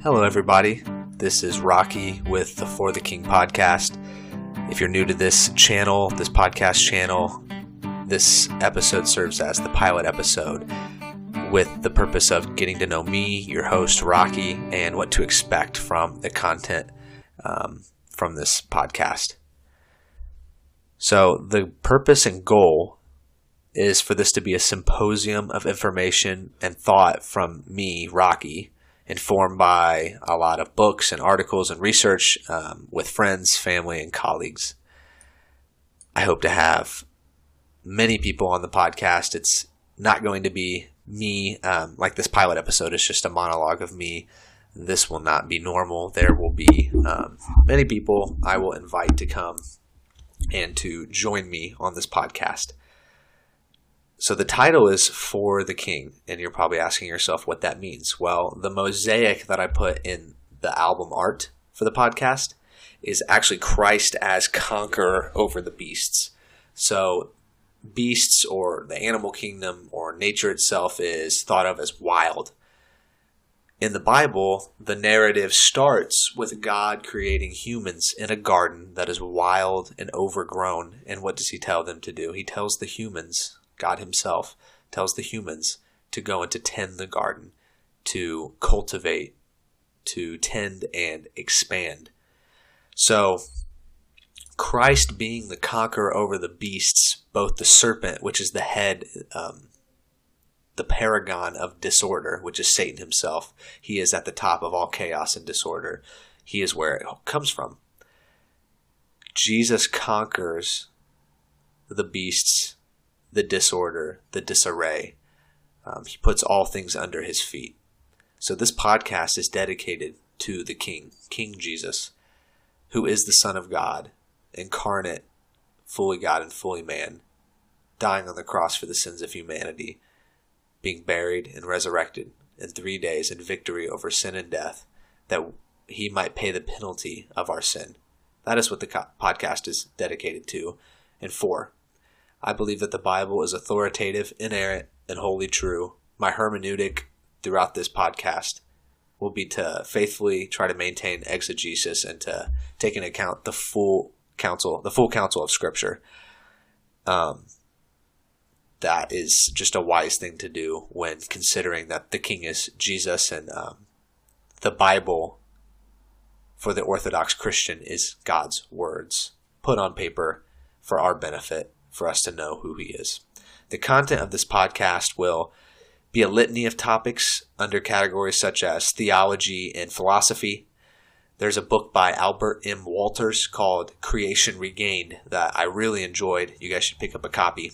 Hello, everybody. This is Rocky with the For the King podcast. If you're new to this channel, this podcast channel, this episode serves as the pilot episode with the purpose of getting to know me, your host, Rocky, and what to expect from the content um, from this podcast. So, the purpose and goal is for this to be a symposium of information and thought from me, Rocky, informed by a lot of books and articles and research um, with friends, family, and colleagues. I hope to have many people on the podcast. It's not going to be me, um, like this pilot episode is just a monologue of me. This will not be normal. There will be um, many people I will invite to come and to join me on this podcast. So the title is For the King, and you're probably asking yourself what that means. Well, the mosaic that I put in the album art for the podcast is actually Christ as conqueror over the beasts. So beasts or the animal kingdom or nature itself is thought of as wild. In the Bible, the narrative starts with God creating humans in a garden that is wild and overgrown. And what does he tell them to do? He tells the humans God Himself tells the humans to go and to tend the garden, to cultivate, to tend and expand. So, Christ being the conqueror over the beasts, both the serpent, which is the head, um, the paragon of disorder, which is Satan himself, he is at the top of all chaos and disorder. He is where it comes from. Jesus conquers the beasts the disorder, the disarray. Um, he puts all things under his feet. So this podcast is dedicated to the King, King Jesus, who is the Son of God, incarnate, fully God and fully man, dying on the cross for the sins of humanity, being buried and resurrected in three days in victory over sin and death, that he might pay the penalty of our sin. That is what the podcast is dedicated to and for. I believe that the Bible is authoritative, inerrant, and wholly true. My hermeneutic throughout this podcast will be to faithfully try to maintain exegesis and to take into account the full counsel, the full counsel of Scripture. Um, that is just a wise thing to do when considering that the King is Jesus and um, the Bible for the Orthodox Christian is God's words put on paper for our benefit for us to know who he is. The content of this podcast will be a litany of topics under categories such as theology and philosophy. There's a book by Albert M. Wolters called Creation Regained that I really enjoyed. You guys should pick up a copy.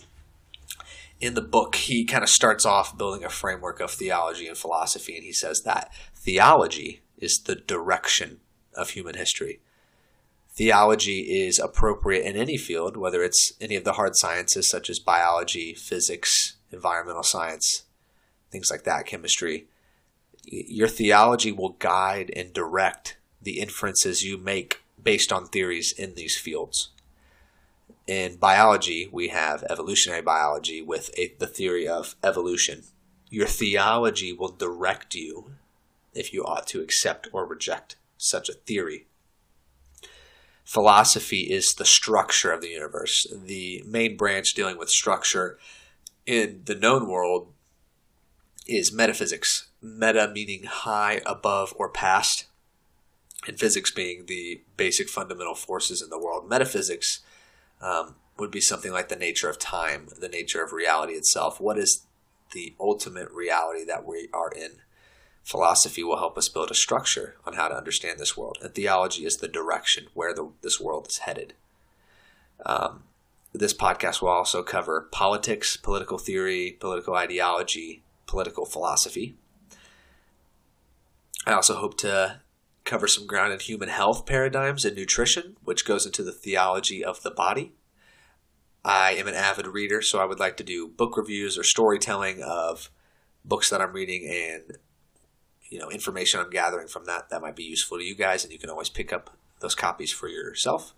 In the book, he kind of starts off building a framework of theology and philosophy, and he says that theology is the direction of human history theology is appropriate in any field, whether it's any of the hard sciences such as biology, physics, environmental science, things like that, chemistry. Your theology will guide and direct the inferences you make based on theories in these fields. In biology, we have evolutionary biology with a, the theory of evolution. Your theology will direct you if you ought to accept or reject such a theory philosophy is the structure of the universe. The main branch dealing with structure in the known world is metaphysics. Meta meaning high, above, or past, and physics being the basic fundamental forces in the world. Metaphysics um, would be something like the nature of time, the nature of reality itself. What is the ultimate reality that we are in? Philosophy will help us build a structure on how to understand this world, and theology is the direction where the, this world is headed. Um, this podcast will also cover politics, political theory, political ideology, political philosophy. I also hope to cover some ground in human health paradigms and nutrition, which goes into the theology of the body. I am an avid reader, so I would like to do book reviews or storytelling of books that I'm reading and you know information I'm gathering from that that might be useful to you guys, and you can always pick up those copies for yourself.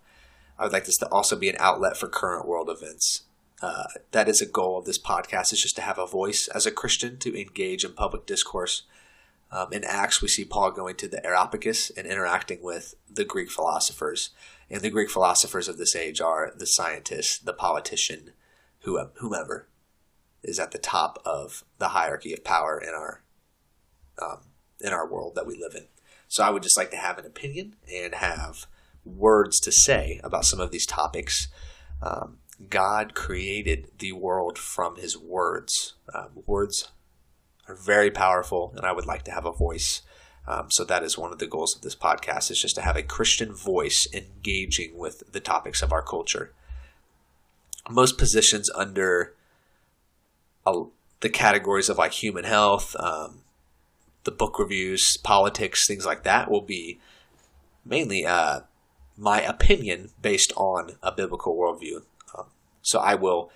I would like this to also be an outlet for current world events. Uh, that is a goal of this podcast is just to have a voice as a Christian to engage in public discourse Um, in Acts, we see Paul going to the Areopagus and interacting with the Greek philosophers. And the Greek philosophers of this age are the scientist, the politician, whomever is at the top of the hierarchy of power in our um, in our world that we live in. So I would just like to have an opinion and have words to say about some of these topics. Um, God created the world from His words. Um, words are very powerful, and I would like to have a voice. Um, so that is one of the goals of this podcast: is just to have a Christian voice engaging with the topics of our culture. Most positions under a, the categories of like human health, um, the book reviews, politics, things like that will be mainly uh, my opinion based on a biblical worldview. Um, so I will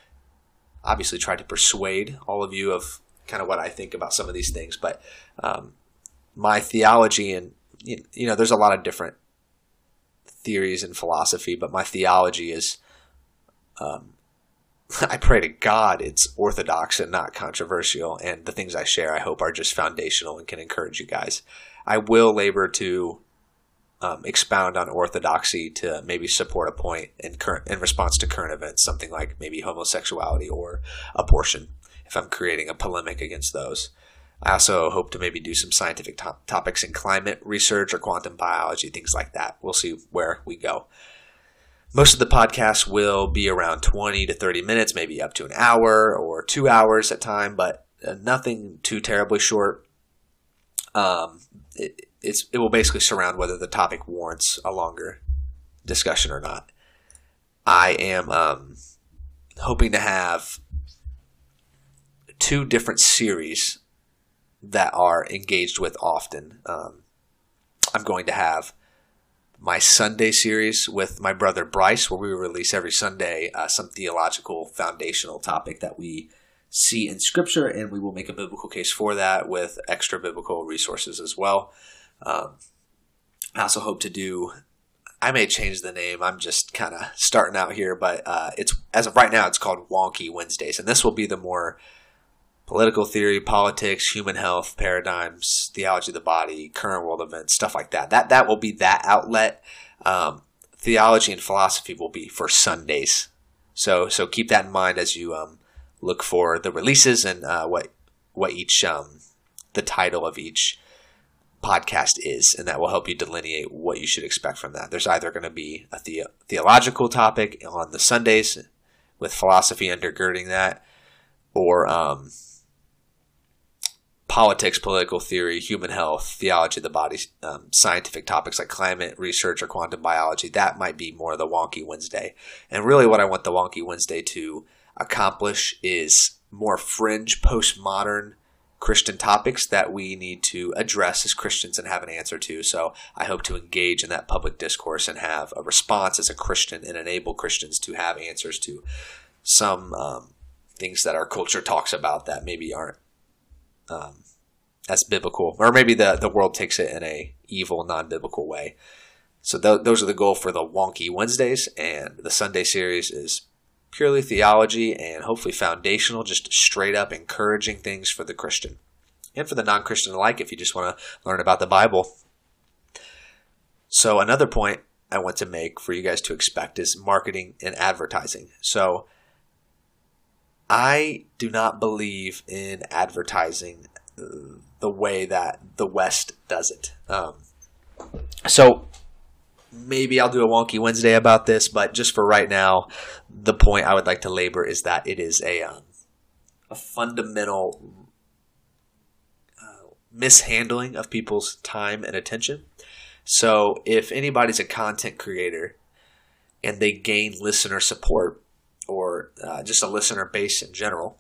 obviously try to persuade all of you of kind of what I think about some of these things, but um, my theology and you know, there's a lot of different theories and philosophy, but my theology is um, I pray to God it's orthodox and not controversial, and the things I share I hope are just foundational and can encourage you guys. I will labor to um, expound on orthodoxy to maybe support a point in current in response to current events, something like maybe homosexuality or abortion, if I'm creating a polemic against those. I also hope to maybe do some scientific to- topics in climate research or quantum biology, things like that. We'll see where we go. Most of the podcasts will be around 20 to 30 minutes, maybe up to an hour or two hours at time, but uh, nothing too terribly short. Um, it, it will basically surround whether the topic warrants a longer discussion or not. I am um, hoping to have two different series that are engaged with often. Um, I'm going to have my Sunday series with my brother Bryce, where we release every Sunday uh, some theological foundational topic that we see in Scripture, and we will make a biblical case for that with extra biblical resources as well. Um, I also hope to do. I may change the name. I'm just kind of starting out here, but uh, it's as of right now, it's called Wonky Wednesdays, and this will be the more political theory, politics, human health, paradigms, theology of the body, current world events, stuff like that. That that will be that outlet. Um, theology and philosophy will be for Sundays. So so keep that in mind as you um, look for the releases and uh, what what each um, the title of each podcast is, and that will help you delineate what you should expect from that. There's either going to be a the- theological topic on the Sundays with philosophy undergirding that, or um, politics, political theory, human health, theology of the body, um, scientific topics like climate research or quantum biology. That might be more the wonky Wednesday. And really, what I want the wonky Wednesday to accomplish is more fringe, postmodern Christian topics that we need to address as Christians and have an answer to. So I hope to engage in that public discourse and have a response as a Christian and enable Christians to have answers to some um, things that our culture talks about that maybe aren't um, as biblical, or maybe the the world takes it in a evil, non biblical way. So th- those are the goal for the wonky Wednesdays, and the Sunday series is purely theology and hopefully foundational, just straight up encouraging things for the Christian and for the non Christian alike. If you just want to learn about the Bible. So another point I want to make for you guys to expect is marketing and advertising. So I do not believe in advertising the way that the West does it. Um, so maybe I'll do a wonky Wednesday about this, but just for right now, the point I would like to labor is that it is a um, a fundamental uh, mishandling of people's time and attention. So if anybody's a content creator and they gain listener support uh, just a listener base in general,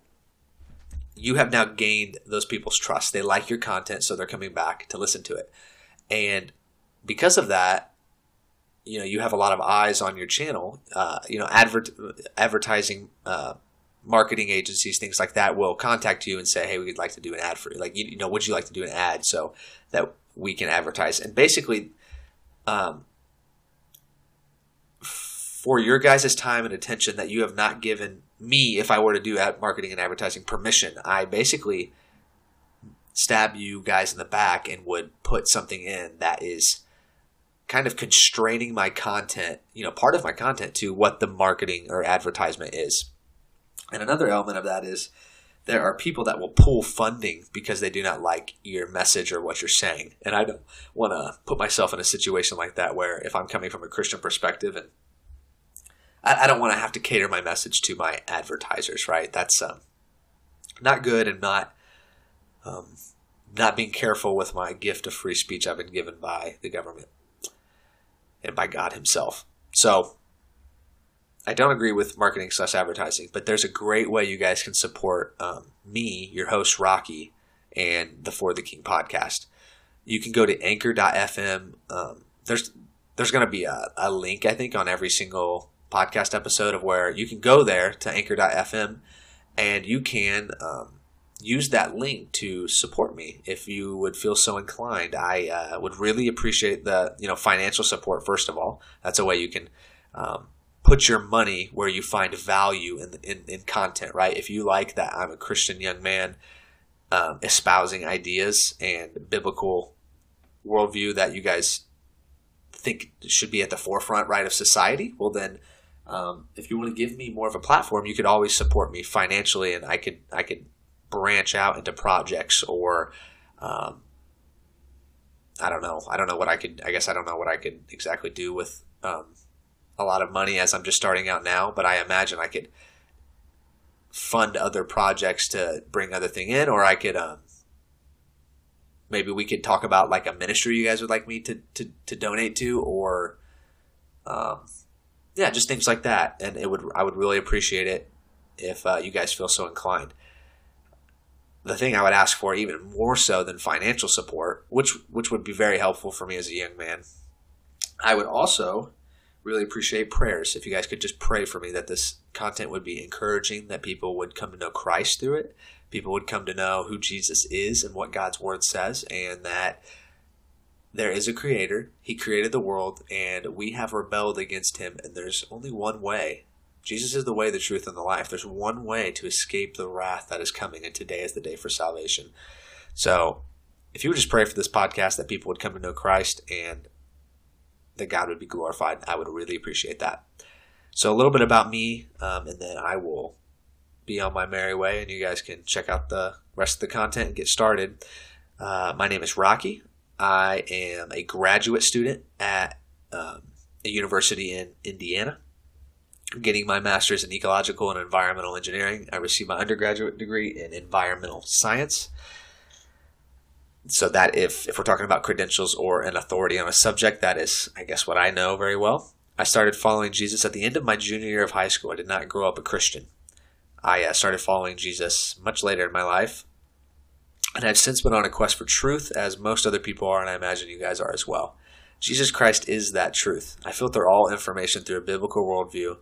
you have now gained those people's trust. They like your content, so they're coming back to listen to it. And because of that, you know, you have a lot of eyes on your channel. Uh, you know, advert advertising, uh, marketing agencies, things like that will contact you and say, "Hey, we'd like to do an ad for you. Like, you, you know, would you like to do an ad so that we can advertise?" And basically, um, for your guys' time and attention that you have not given me if I were to do ad marketing and advertising permission. I basically stab you guys in the back and would put something in that is kind of constraining my content, you know, part of my content to what the marketing or advertisement is. And another element of that is there are people that will pull funding because they do not like your message or what you're saying. And I don't want to put myself in a situation like that where if I'm coming from a Christian perspective and I, I don't want to have to cater my message to my advertisers, right? That's um, not good and not um, not being careful with my gift of free speech I've been given by the government and by God Himself. So I don't agree with marketing slash advertising, but there's a great way you guys can support um, me, your host Rocky, and the For the King podcast. You can go to Anchor.fm. Um, there's there's going to be a, a link I think on every single podcast episode of where you can go there to Anchor.fm and you can um, use that link to support me if you would feel so inclined. I uh, would really appreciate the you know financial support first of all. That's a way you can um, put your money where you find value in, in, in content, right? If you like that I'm a Christian young man um, espousing ideas and biblical worldview that you guys think should be at the forefront, right, of society, well then. Um, if you want to give me more of a platform, you could always support me financially, and I could I could branch out into projects or um, I don't know. I don't know what I could. I guess I don't know what I could exactly do with um, a lot of money as I'm just starting out now, but I imagine I could fund other projects to bring other thing in, or I could um, maybe we could talk about like a ministry you guys would like me to to, to donate to, or um, yeah, just things like that. And it would I would really appreciate it if uh, you guys feel so inclined. The thing I would ask for even more so than financial support, which which would be very helpful for me as a young man, I would also really appreciate prayers. If you guys could just pray for me that this content would be encouraging, that people would come to know Christ through it, people would come to know who Jesus is and what God's word says, and that there is a creator. He created the world, and we have rebelled against him, and there's only one way. Jesus is the way, the truth, and the life. There's one way to escape the wrath that is coming, and today is the day for salvation. So, if you would just pray for this podcast that people would come to know Christ and that God would be glorified. I would really appreciate that. So a little bit about me, um, and then I will be on my merry way, and you guys can check out the rest of the content and get started. Uh, my name is Rocky. I am a graduate student at um, a university in Indiana. I'm getting my master's in ecological and environmental engineering. I received my undergraduate degree in environmental science so that if if we're talking about credentials or an authority on a subject, that is, I guess, what I know very well. I started following Jesus at the end of my junior year of high school. I did not grow up a Christian. I uh, started following Jesus much later in my life, and I've since been on a quest for truth, as most other people are, and I imagine you guys are as well. Jesus Christ is that truth. I filter all information through a biblical worldview,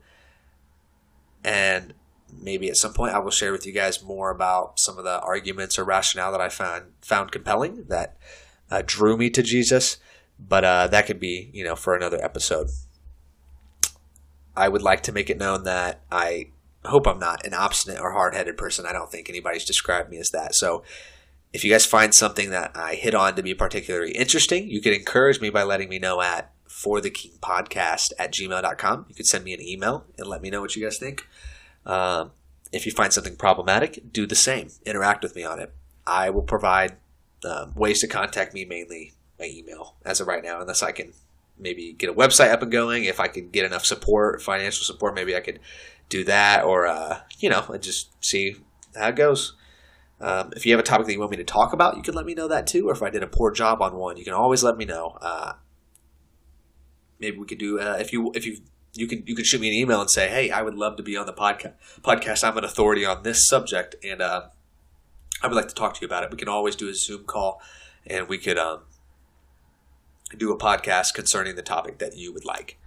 and maybe at some point I will share with you guys more about some of the arguments or rationale that I found found compelling that uh, drew me to Jesus. But uh, that could be, you know, for another episode. I would like to make it known that I hope I'm not an obstinate or hard headed person. I don't think anybody's described me as that. So if you guys find something that I hit on to be particularly interesting, you can encourage me by letting me know at for the king podcast at gmail.com. You could send me an email and let me know what you guys think. Um, if you find something problematic, do the same. Interact with me on it. I will provide um, ways to contact me, mainly my email, as of right now, unless I can maybe get a website up and going. If I can get enough support, financial support, maybe I could do that, or uh, you know, just see how it goes. Um, if you have a topic that you want me to talk about, you can let me know that too. Or if I did a poor job on one, you can always let me know. Uh, maybe we could do uh, if you if you you can you can shoot me an email and say, "Hey, I would love to be on the podcast. Podcast, I'm an authority on this subject, and uh, I would like to talk to you about it." We can always do a Zoom call, and we could um, do a podcast concerning the topic that you would like.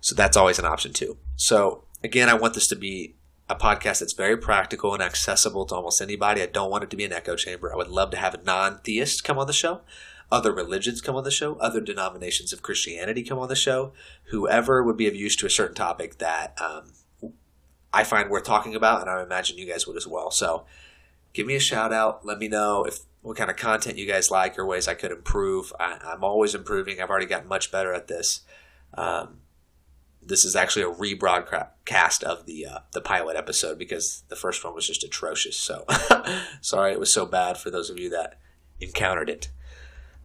So that's always an option too. So again, I want this to be a podcast that's very practical and accessible to almost anybody. I don't want it to be an echo chamber. I would love to have a non-theist come on the show other religions come on the show, other denominations of Christianity come on the show, whoever would be of use to a certain topic that um, I find worth talking about, and I imagine you guys would as well. So give me a shout out. Let me know if what kind of content you guys like or ways I could improve. I, am always improving. I've already gotten much better at this. Um, this is actually a rebroadcast of the uh, the pilot episode because the first one was just atrocious. So sorry it was so bad for those of you that encountered it.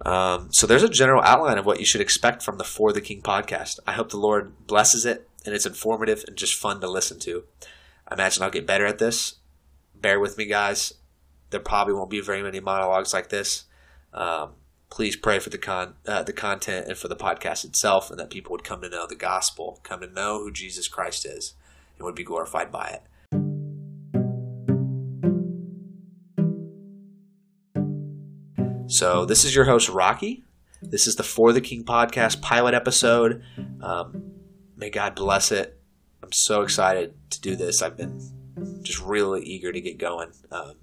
Um, so there's a general outline of what you should expect from the For the King podcast. I hope the Lord blesses it and it's informative and just fun to listen to. I imagine I'll get better at this. Bear with me, guys. There probably won't be very many monologues like this. Um, please pray for the con uh, the content and for the podcast itself, and that people would come to know the gospel, come to know who Jesus Christ is, and would be glorified by it. So this is your host Rocky. This is the For the King podcast pilot episode. Um, may God bless it. I'm so excited to do this. I've been just really eager to get going. Um,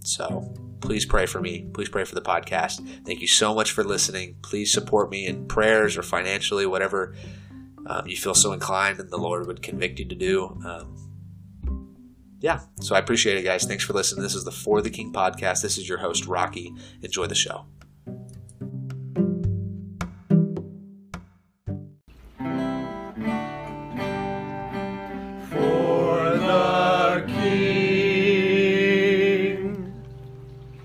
so please pray for me. Please pray for the podcast. Thank you so much for listening. Please support me in prayers or financially, whatever um, you feel so inclined and the Lord would convict you to do. Um, yeah, so I appreciate it, guys. Thanks for listening. This is the For the King podcast. This is your host, Rocky. Enjoy the show.